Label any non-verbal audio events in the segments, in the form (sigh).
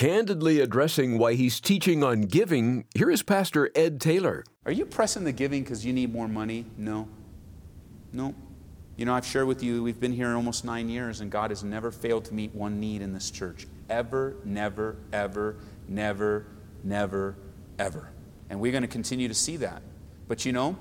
Candidly addressing why he's teaching on giving, here is Pastor Ed Taylor. Are you pressing the giving because you need more money? No. No. You know, I've shared with you, we've been here almost nine years, and God has never failed to meet one need in this church. Ever, never, ever, never, never, ever. And we're going to continue to see that. But you know,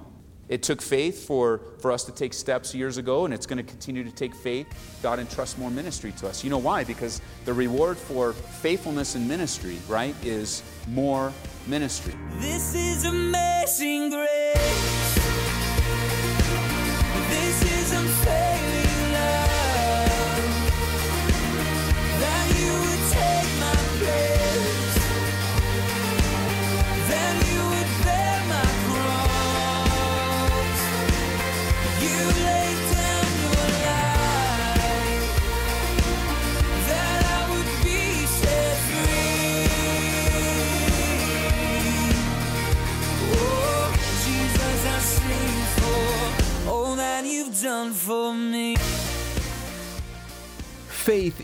it took faith for, for us to take steps years ago, and it's going to continue to take faith. God entrusts more ministry to us. You know why? Because the reward for faithfulness in ministry, right, is more ministry. This is amazing grace.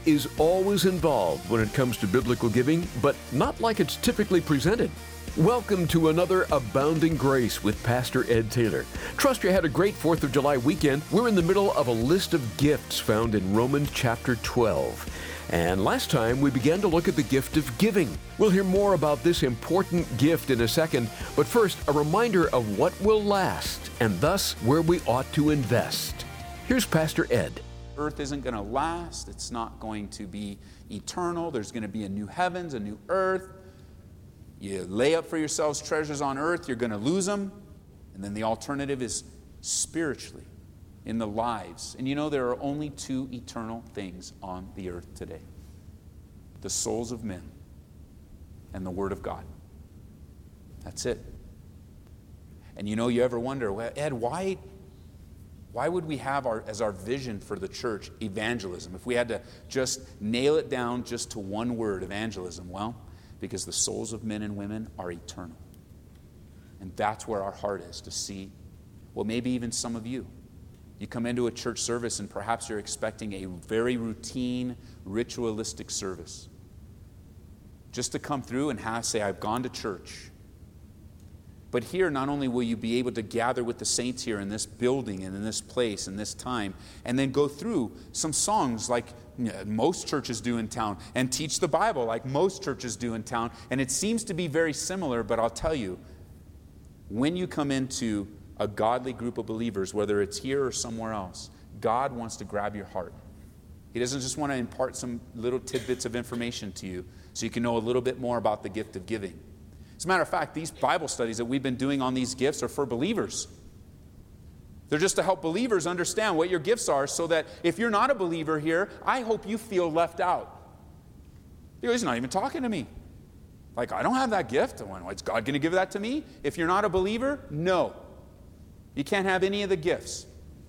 Is always involved when it comes to biblical giving, but not like it's typically presented. Welcome to another Abounding Grace with Pastor Ed Taylor. Trust you had a great 4th of July weekend. We're in the middle of a list of gifts found in Romans chapter 12. And last time we began to look at the gift of giving. We'll hear more about this important gift in a second, but first, a reminder of what will last and thus where we ought to invest. Here's Pastor Ed. Earth isn't going to last, it's not going to be eternal. There's going to be a new heavens, a new earth. You lay up for yourselves treasures on earth, you're going to lose them. And then the alternative is spiritually, in the lives. And you know, there are only two eternal things on the earth today the souls of men and the Word of God. That's it. And you know, you ever wonder, well, Ed, why, why would we have our, as our vision for the church evangelism? If we had to just nail it down just to one word, evangelism, well, because the souls of men and women are eternal. And that's where our heart is to see, well, maybe even some of you. You come into a church service and perhaps you're expecting a very routine, ritualistic service. Just to come through and have, say, I've gone to church. But here, not only will you be able to gather with the saints here in this building and in this place and this time, and then go through some songs like most churches do in town, and teach the Bible like most churches do in town. And it seems to be very similar, but I'll tell you, when you come into a godly group of believers, whether it's here or somewhere else, God wants to grab your heart. He doesn't just want to impart some little tidbits of information to you so you can know a little bit more about the gift of giving. As a matter of fact, these Bible studies that we've been doing on these gifts are for believers. They're just to help believers understand what your gifts are so that if you're not a believer here, I hope you feel left out. He's not even talking to me. Like, I don't have that gift. Is God going to give that to me? If you're not a believer, no. You can't have any of the gifts.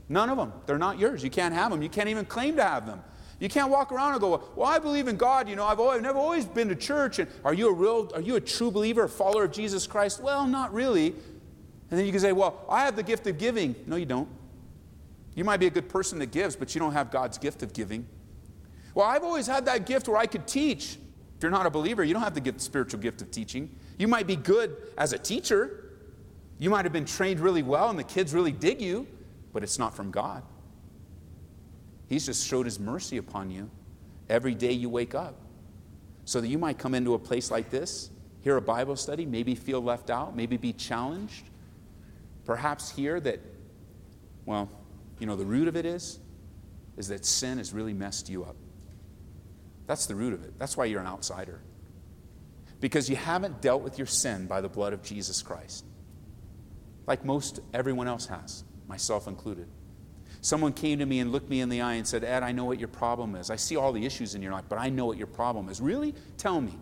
None of them. They're not yours. You can't have them. You can't even claim to have them. You can't walk around and go, "Well, I believe in God. You know, I've, always, I've never always been to church." And are you a real? Are you a true believer, a follower of Jesus Christ? Well, not really. And then you can say, "Well, I have the gift of giving." No, you don't. You might be a good person that gives, but you don't have God's gift of giving. Well, I've always had that gift where I could teach. If you're not a believer, you don't have the gift, spiritual gift of teaching. You might be good as a teacher. You might have been trained really well, and the kids really dig you, but it's not from God. He's just showed His mercy upon you every day you wake up. So that you might come into a place like this, hear a Bible study, maybe feel left out, maybe be challenged. Perhaps hear that, well, you know, the root of it is, is that sin has really messed you up. That's the root of it. That's why you're an outsider. Because you haven't dealt with your sin by the blood of Jesus Christ. Like most everyone else has, myself included. Someone came to me and looked me in the eye and said, Ed, I know what your problem is. I see all the issues in your life, but I know what your problem is. Really? Tell me.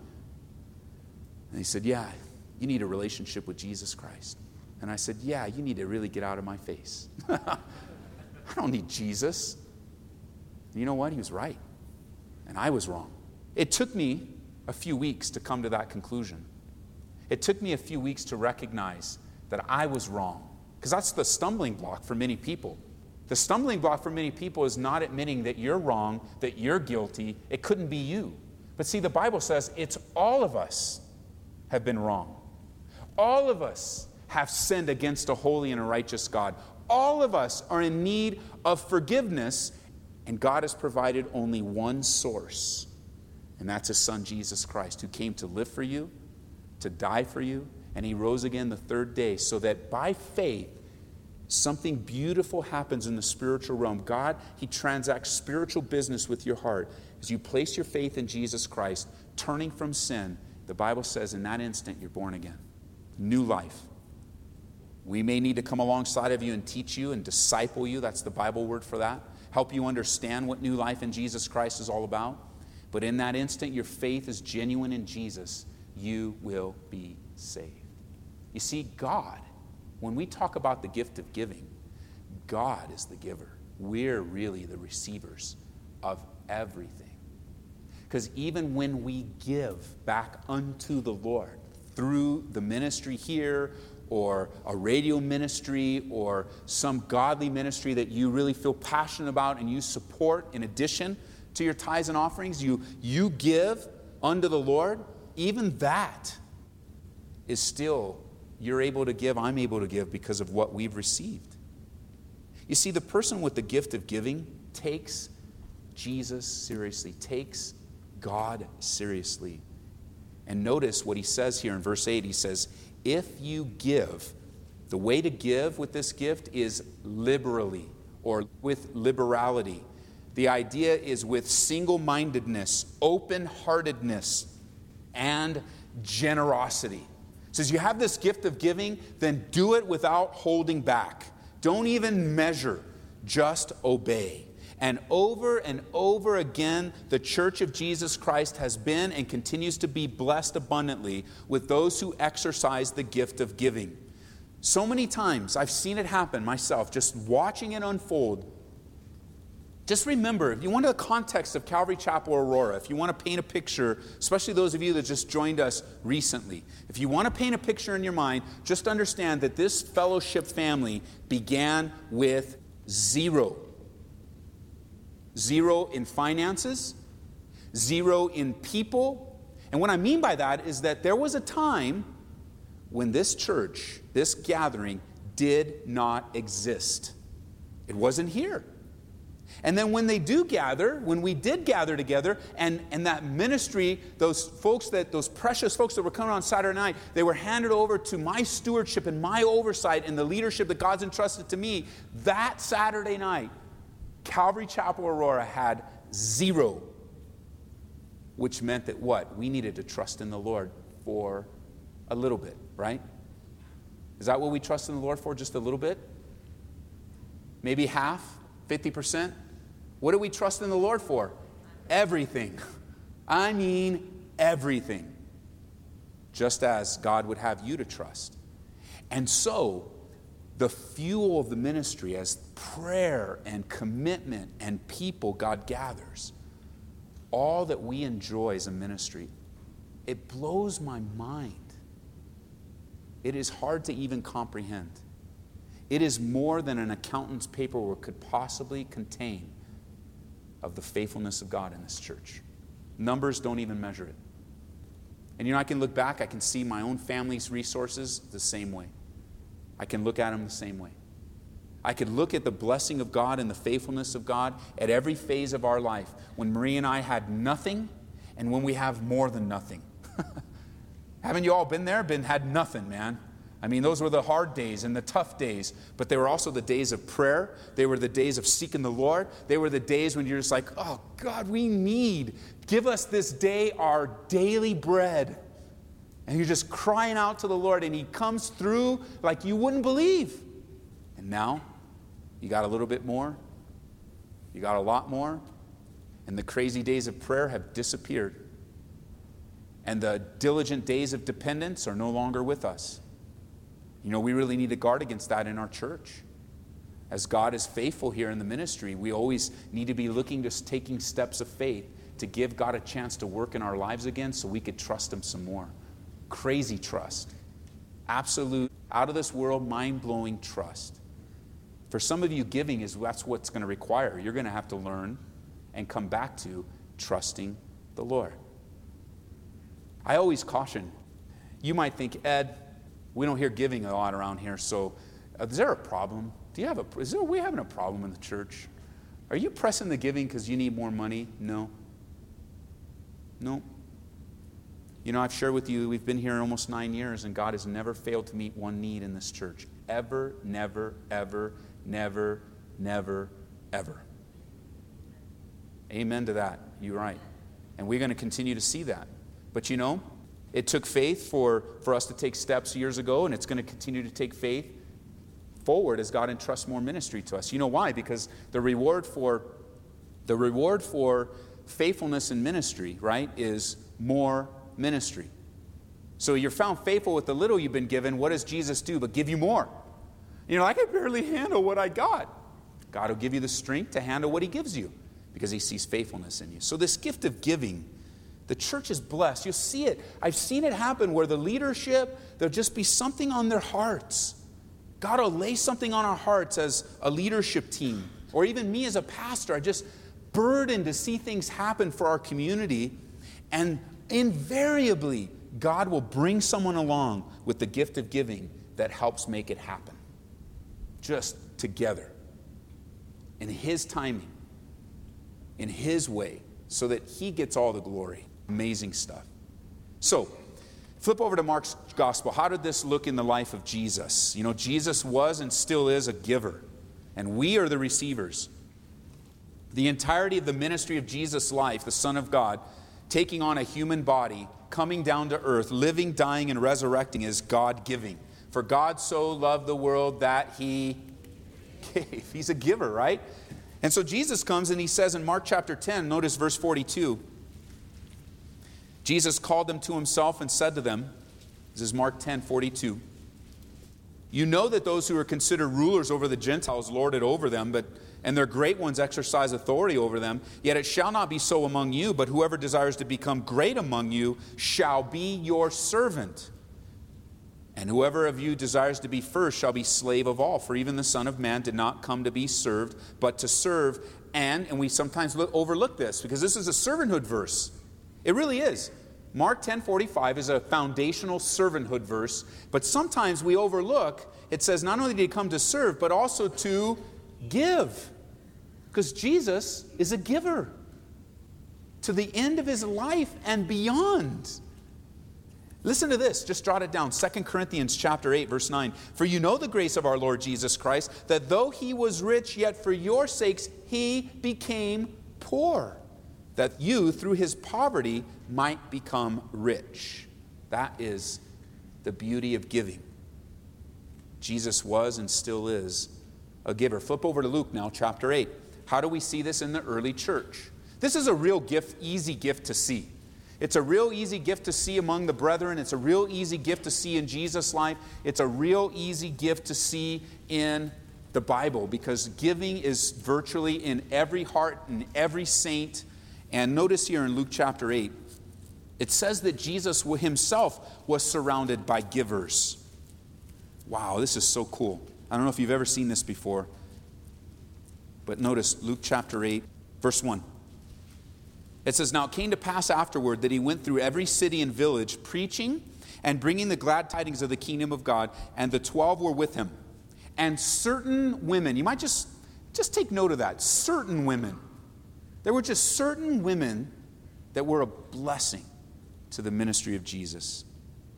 And he said, Yeah, you need a relationship with Jesus Christ. And I said, Yeah, you need to really get out of my face. (laughs) I don't need Jesus. And you know what? He was right. And I was wrong. It took me a few weeks to come to that conclusion. It took me a few weeks to recognize that I was wrong. Because that's the stumbling block for many people. The stumbling block for many people is not admitting that you're wrong, that you're guilty. It couldn't be you. But see, the Bible says it's all of us have been wrong. All of us have sinned against a holy and a righteous God. All of us are in need of forgiveness, and God has provided only one source, and that's His Son, Jesus Christ, who came to live for you, to die for you, and He rose again the third day, so that by faith, something beautiful happens in the spiritual realm. God, He transacts spiritual business with your heart. As you place your faith in Jesus Christ, turning from sin, the Bible says in that instant you're born again. New life. We may need to come alongside of you and teach you and disciple you. That's the Bible word for that. Help you understand what new life in Jesus Christ is all about. But in that instant, your faith is genuine in Jesus, you will be saved. You see, God, when we talk about the gift of giving, God is the giver. We're really the receivers of everything. Because even when we give back unto the Lord through the ministry here or a radio ministry or some godly ministry that you really feel passionate about and you support in addition to your tithes and offerings, you, you give unto the Lord, even that is still, you're able to give, I'm able to give because of what we've received. You see, the person with the gift of giving takes Jesus seriously, takes God seriously. And notice what he says here in verse 8. He says, if you give, the way to give with this gift is liberally or with liberality. The idea is with single mindedness, open heartedness, and generosity. Says you have this gift of giving, then do it without holding back. Don't even measure, just obey. And over and over again, the Church of Jesus Christ has been and continues to be blessed abundantly with those who exercise the gift of giving. So many times I've seen it happen myself, just watching it unfold. Just remember, if you want to the context of Calvary Chapel Aurora, if you want to paint a picture, especially those of you that just joined us recently, if you want to paint a picture in your mind, just understand that this fellowship family began with zero zero in finances, zero in people. And what I mean by that is that there was a time when this church, this gathering, did not exist. It wasn't here. And then when they do gather, when we did gather together, and, and that ministry, those folks that, those precious folks that were coming on Saturday night, they were handed over to my stewardship and my oversight and the leadership that God's entrusted to me that Saturday night. Calvary Chapel Aurora had zero, which meant that what? We needed to trust in the Lord for a little bit, right? Is that what we trust in the Lord for? Just a little bit? Maybe half? 50%? What do we trust in the Lord for? Everything. I mean, everything. Just as God would have you to trust. And so, the fuel of the ministry as prayer and commitment and people God gathers, all that we enjoy as a ministry, it blows my mind. It is hard to even comprehend. It is more than an accountant's paperwork could possibly contain of the faithfulness of God in this church. Numbers don't even measure it. And you know, I can look back, I can see my own family's resources the same way. I can look at them the same way. I could look at the blessing of God and the faithfulness of God at every phase of our life when Marie and I had nothing and when we have more than nothing. (laughs) Haven't you all been there? Been had nothing, man. I mean, those were the hard days and the tough days, but they were also the days of prayer. They were the days of seeking the Lord. They were the days when you're just like, oh, God, we need, give us this day our daily bread. And you're just crying out to the Lord, and He comes through like you wouldn't believe. And now, you got a little bit more, you got a lot more, and the crazy days of prayer have disappeared. And the diligent days of dependence are no longer with us. You know, we really need to guard against that in our church. As God is faithful here in the ministry, we always need to be looking to taking steps of faith to give God a chance to work in our lives again so we could trust Him some more crazy trust, absolute, out of this world, mind blowing trust. For some of you, giving is that's what's going to require. You're going to have to learn and come back to trusting the Lord. I always caution. You might think, Ed, we don't hear giving a lot around here, so uh, is there a problem? Do you have a, is there, we having a problem in the church? Are you pressing the giving because you need more money? No. No. You know, I've shared with you, we've been here almost nine years, and God has never failed to meet one need in this church. Ever, never, ever, never, never, ever. Amen to that. You're right. And we're going to continue to see that. But you know, it took faith for, for us to take steps years ago, and it's going to continue to take faith forward as God entrusts more ministry to us. You know why? Because the reward for the reward for faithfulness in ministry, right, is more ministry. So you're found faithful with the little you've been given. What does Jesus do but give you more? You know, I can barely handle what I got. God will give you the strength to handle what He gives you because He sees faithfulness in you. So, this gift of giving, the church is blessed. You'll see it. I've seen it happen where the leadership, there'll just be something on their hearts. God will lay something on our hearts as a leadership team, or even me as a pastor. I just burdened to see things happen for our community. And invariably, God will bring someone along with the gift of giving that helps make it happen. Just together. In His timing, in His way, so that He gets all the glory. Amazing stuff. So, flip over to Mark's gospel. How did this look in the life of Jesus? You know, Jesus was and still is a giver, and we are the receivers. The entirety of the ministry of Jesus' life, the Son of God, taking on a human body, coming down to earth, living, dying, and resurrecting is God giving. For God so loved the world that he gave. (laughs) He's a giver, right? And so Jesus comes and he says in Mark chapter 10, notice verse 42. Jesus called them to himself and said to them, This is Mark 10 42. You know that those who are considered rulers over the Gentiles lord it over them, but and their great ones exercise authority over them. Yet it shall not be so among you, but whoever desires to become great among you shall be your servant. And whoever of you desires to be first shall be slave of all. For even the Son of Man did not come to be served, but to serve. And, and we sometimes look, overlook this because this is a servanthood verse. It really is. Mark 10:45 is a foundational servanthood verse, but sometimes we overlook it says not only did he come to serve, but also to give. Because Jesus is a giver to the end of his life and beyond. Listen to this, just jot it down. 2 Corinthians chapter 8 verse 9. For you know the grace of our Lord Jesus Christ that though he was rich yet for your sakes he became poor that you through his poverty might become rich. That is the beauty of giving. Jesus was and still is a giver. Flip over to Luke now chapter 8. How do we see this in the early church? This is a real gift, easy gift to see. It's a real easy gift to see among the brethren. It's a real easy gift to see in Jesus' life. It's a real easy gift to see in the Bible because giving is virtually in every heart and every saint. And notice here in Luke chapter 8, it says that Jesus himself was surrounded by givers. Wow, this is so cool. I don't know if you've ever seen this before, but notice Luke chapter 8, verse 1. It says, Now it came to pass afterward that he went through every city and village, preaching and bringing the glad tidings of the kingdom of God, and the twelve were with him. And certain women, you might just, just take note of that, certain women. There were just certain women that were a blessing to the ministry of Jesus.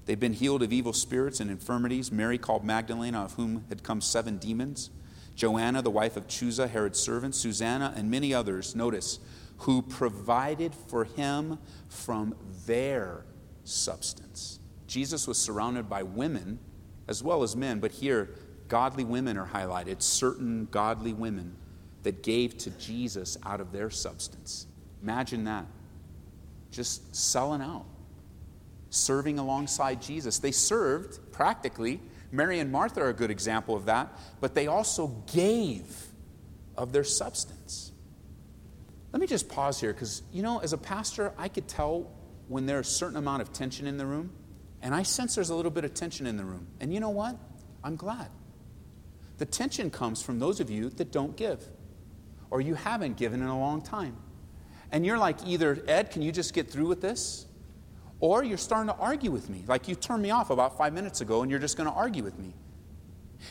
They've been healed of evil spirits and infirmities. Mary called Magdalene, of whom had come seven demons. Joanna, the wife of Chuza, Herod's servant, Susanna, and many others. Notice, who provided for him from their substance. Jesus was surrounded by women as well as men, but here, godly women are highlighted, certain godly women that gave to Jesus out of their substance. Imagine that. Just selling out, serving alongside Jesus. They served practically. Mary and Martha are a good example of that, but they also gave of their substance. Let me just pause here because, you know, as a pastor, I could tell when there's a certain amount of tension in the room, and I sense there's a little bit of tension in the room. And you know what? I'm glad. The tension comes from those of you that don't give, or you haven't given in a long time. And you're like, either, Ed, can you just get through with this? Or you're starting to argue with me, like you turned me off about five minutes ago and you're just going to argue with me.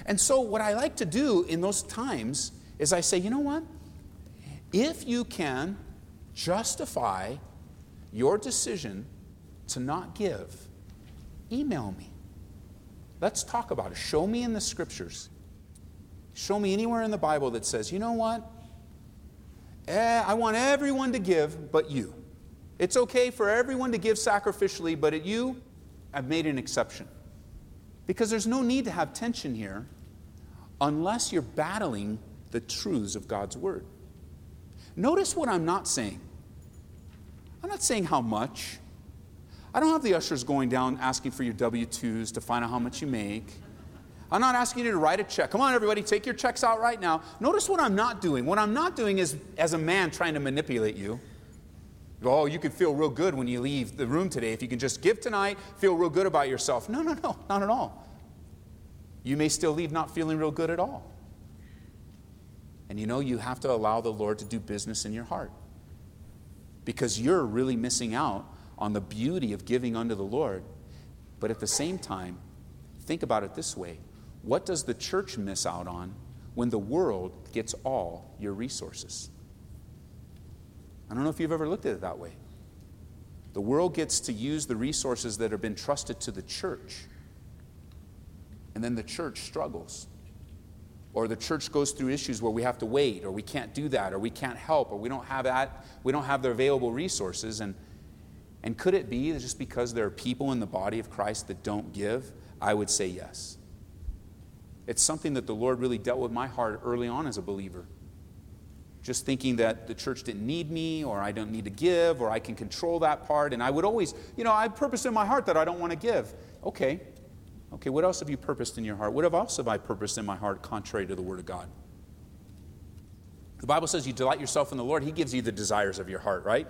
And so, what I like to do in those times is I say, you know what? If you can justify your decision to not give, email me. Let's talk about it. Show me in the scriptures. Show me anywhere in the Bible that says, you know what? Eh, I want everyone to give but you. It's okay for everyone to give sacrificially, but at you, I've made an exception. Because there's no need to have tension here unless you're battling the truths of God's Word. Notice what I'm not saying. I'm not saying how much. I don't have the ushers going down asking for your W 2s to find out how much you make. I'm not asking you to write a check. Come on, everybody, take your checks out right now. Notice what I'm not doing. What I'm not doing is, as a man, trying to manipulate you. Oh, you can feel real good when you leave the room today. If you can just give tonight, feel real good about yourself. No, no, no, not at all. You may still leave not feeling real good at all. And you know, you have to allow the Lord to do business in your heart. Because you're really missing out on the beauty of giving unto the Lord. But at the same time, think about it this way what does the church miss out on when the world gets all your resources? I don't know if you've ever looked at it that way. The world gets to use the resources that have been trusted to the church, and then the church struggles. Or the church goes through issues where we have to wait, or we can't do that, or we can't help, or we don't have that, we don't have the available resources. And, and could it be just because there are people in the body of Christ that don't give? I would say yes. It's something that the Lord really dealt with my heart early on as a believer just thinking that the church didn't need me or I don't need to give or I can control that part. And I would always, you know, I purpose in my heart that I don't want to give. Okay. Okay, what else have you purposed in your heart? What else have I purposed in my heart contrary to the Word of God? The Bible says you delight yourself in the Lord, He gives you the desires of your heart, right?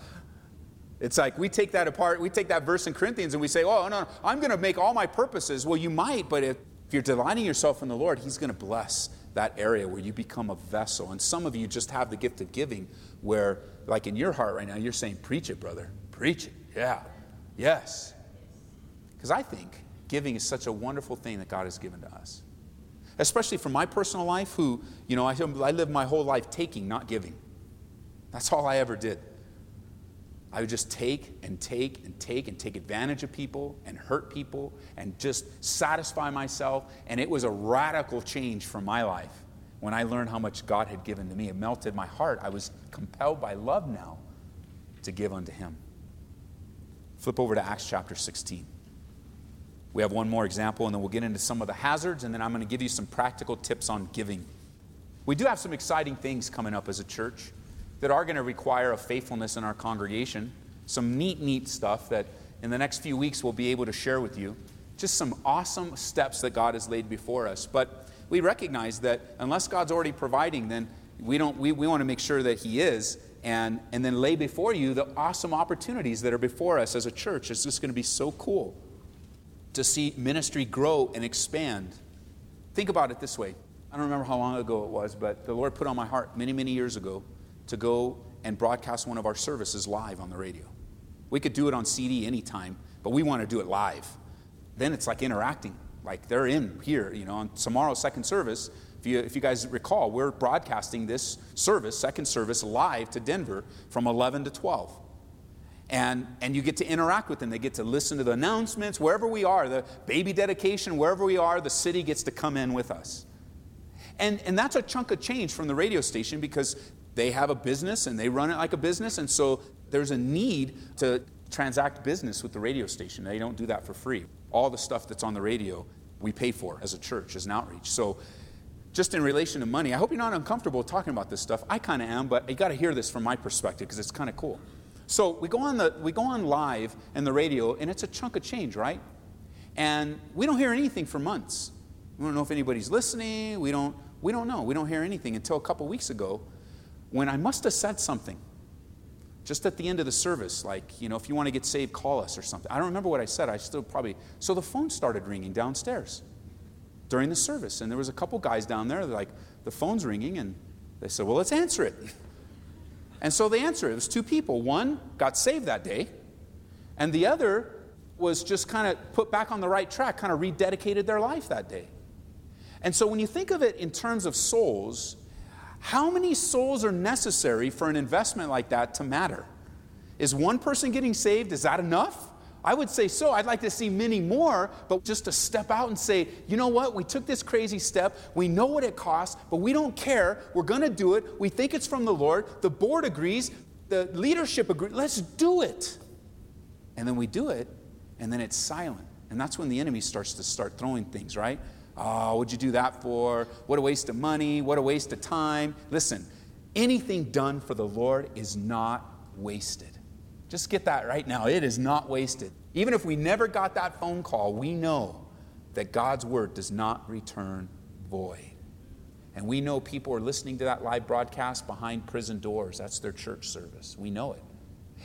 (laughs) it's like we take that apart, we take that verse in Corinthians and we say, oh, no, no I'm going to make all my purposes. Well, you might, but if, if you're delighting yourself in the Lord, He's going to bless that area where you become a vessel. And some of you just have the gift of giving where, like in your heart right now, you're saying, Preach it, brother. Preach it. Yeah. Yes. Because I think giving is such a wonderful thing that God has given to us. Especially for my personal life, who, you know, I, I lived my whole life taking, not giving. That's all I ever did. I would just take and take and take and take advantage of people and hurt people and just satisfy myself. And it was a radical change for my life when I learned how much God had given to me. It melted my heart. I was compelled by love now to give unto Him. Flip over to Acts chapter 16. We have one more example, and then we'll get into some of the hazards, and then I'm going to give you some practical tips on giving. We do have some exciting things coming up as a church that are going to require a faithfulness in our congregation. Some neat, neat stuff that in the next few weeks we'll be able to share with you. Just some awesome steps that God has laid before us. But we recognize that unless God's already providing, then we, don't, we, we want to make sure that He is and, and then lay before you the awesome opportunities that are before us as a church. It's just going to be so cool to see ministry grow and expand. Think about it this way. I don't remember how long ago it was, but the Lord put on my heart many, many years ago to go and broadcast one of our services live on the radio. We could do it on CD anytime, but we want to do it live. Then it's like interacting, like they're in here, you know, on tomorrow's second service. If you, if you guys recall, we're broadcasting this service, second service, live to Denver from 11 to 12. And, and you get to interact with them. They get to listen to the announcements. Wherever we are, the baby dedication, wherever we are, the city gets to come in with us. And, and that's a chunk of change from the radio station because they have a business and they run it like a business. And so there's a need to transact business with the radio station. They don't do that for free. All the stuff that's on the radio, we pay for as a church, as an outreach. So just in relation to money, I hope you're not uncomfortable talking about this stuff. I kind of am, but you got to hear this from my perspective because it's kind of cool. So we go on the we go on live and the radio, and it's a chunk of change, right? And we don't hear anything for months. We don't know if anybody's listening. We don't we don't know. We don't hear anything until a couple weeks ago when I must have said something just at the end of the service, like, you know, if you want to get saved, call us or something. I don't remember what I said. I still probably. So the phone started ringing downstairs during the service. And there was a couple guys down there, like, the phone's ringing. And they said, well, let's answer it. And so they answered. It was two people. One got saved that day, And the other was just kind of put back on the right track, kind of rededicated their life that day. And so when you think of it in terms of souls, how many souls are necessary for an investment like that to matter? Is one person getting saved, is that enough? I would say so. I'd like to see many more, but just to step out and say, you know what? We took this crazy step. We know what it costs, but we don't care. We're going to do it. We think it's from the Lord. The board agrees. The leadership agrees. Let's do it. And then we do it, and then it's silent. And that's when the enemy starts to start throwing things, right? Oh, what'd you do that for? What a waste of money. What a waste of time. Listen, anything done for the Lord is not wasted. Just get that right now. It is not wasted. Even if we never got that phone call, we know that God's word does not return void. And we know people are listening to that live broadcast behind prison doors. That's their church service. We know it.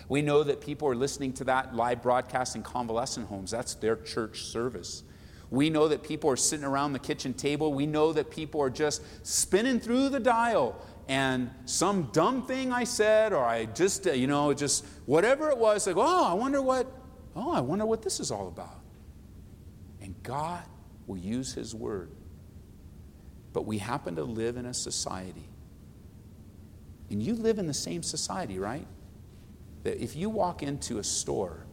We know that people are listening to that live broadcast in convalescent homes. That's their church service. We know that people are sitting around the kitchen table. We know that people are just spinning through the dial and some dumb thing I said, or I just, uh, you know, just whatever it was, like, oh, I wonder what, oh, I wonder what this is all about. And God will use His word. But we happen to live in a society, and you live in the same society, right? That if you walk into a store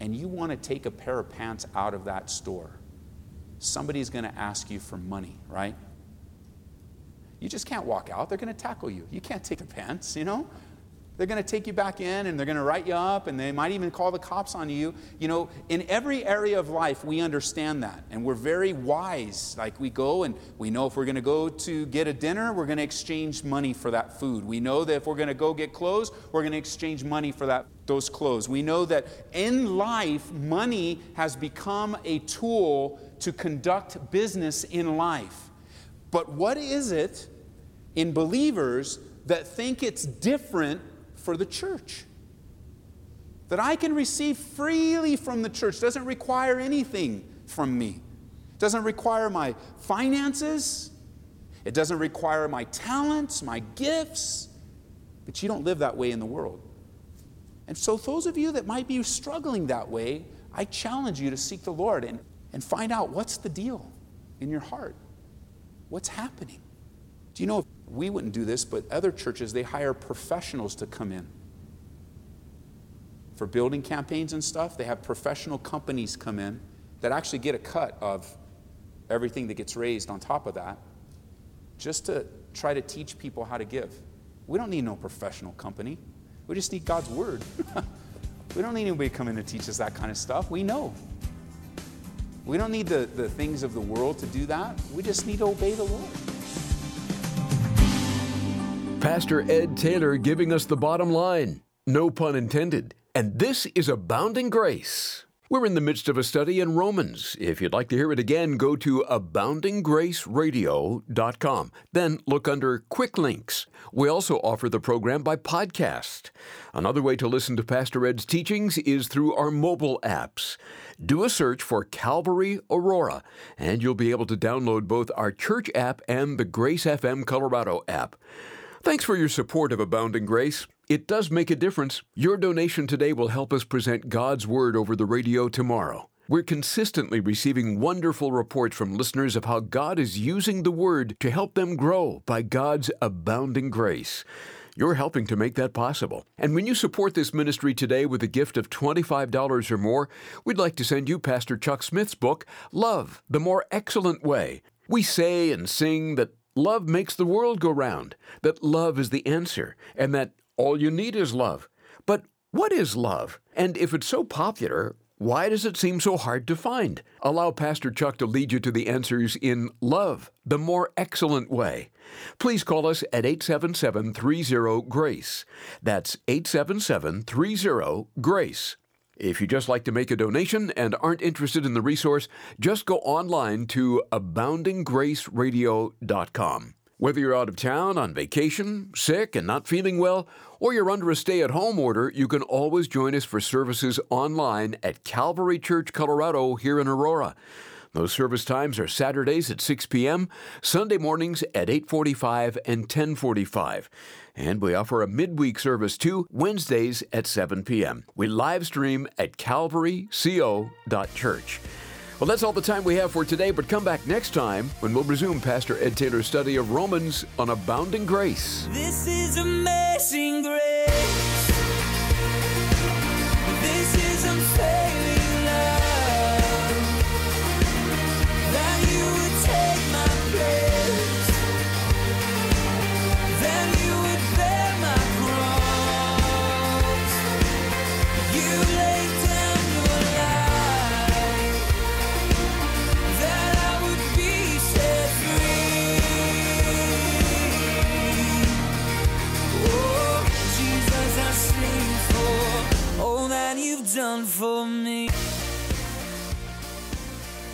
and you want to take a pair of pants out of that store, somebody's going to ask you for money, right? You just can't walk out. They're going to tackle you. You can't take the pants, you know? They're going to take you back in and they're going to write you up and they might even call the cops on you. You know, in every area of life, we understand that and we're very wise. Like we go and we know if we're going to go to get a dinner, we're going to exchange money for that food. We know that if we're going to go get clothes, we're going to exchange money for that, those clothes. We know that in life, money has become a tool to conduct business in life. But what is it in believers that think it's different for the church. That I can receive freely from the church doesn't require anything from me. It doesn't require my finances. It doesn't require my talents, my gifts. But you don't live that way in the world. And so, those of you that might be struggling that way, I challenge you to seek the Lord and, and find out what's the deal in your heart. What's happening? Do you know we wouldn't do this, but other churches, they hire professionals to come in. For building campaigns and stuff, they have professional companies come in that actually get a cut of everything that gets raised on top of that, just to try to teach people how to give. We don't need no professional company. We just need God's word. (laughs) we don't need anybody coming to teach us that kind of stuff. We know. We don't need the, the things of the world to do that. We just need to obey the Lord. Pastor Ed Taylor giving us the bottom line. No pun intended. And this is Abounding Grace. We're in the midst of a study in Romans. If you'd like to hear it again, go to aboundinggraceradio.com. Then look under Quick Links. We also offer the program by podcast. Another way to listen to Pastor Ed's teachings is through our mobile apps. Do a search for Calvary Aurora, and you'll be able to download both our church app and the Grace FM Colorado app. Thanks for your support of Abounding Grace. It does make a difference. Your donation today will help us present God's Word over the radio tomorrow. We're consistently receiving wonderful reports from listeners of how God is using the Word to help them grow by God's abounding grace. You're helping to make that possible. And when you support this ministry today with a gift of $25 or more, we'd like to send you Pastor Chuck Smith's book, Love, the More Excellent Way. We say and sing that love makes the world go round, that love is the answer, and that all you need is love. But what is love? And if it's so popular, why does it seem so hard to find? Allow Pastor Chuck to lead you to the answers in Love, the more excellent way. Please call us at 877 30 GRACE. That's 877 30 GRACE. If you just like to make a donation and aren't interested in the resource, just go online to aboundinggraceradio.com. Whether you're out of town, on vacation, sick, and not feeling well, or you're under a stay at home order, you can always join us for services online at Calvary Church Colorado here in Aurora. Those service times are Saturdays at 6 p.m., Sunday mornings at 8:45 and 10:45. And we offer a midweek service too, Wednesdays at 7 p.m. We live stream at calvaryco.church. Well, that's all the time we have for today, but come back next time when we'll resume Pastor Ed Taylor's study of Romans on abounding grace. This is amazing grace.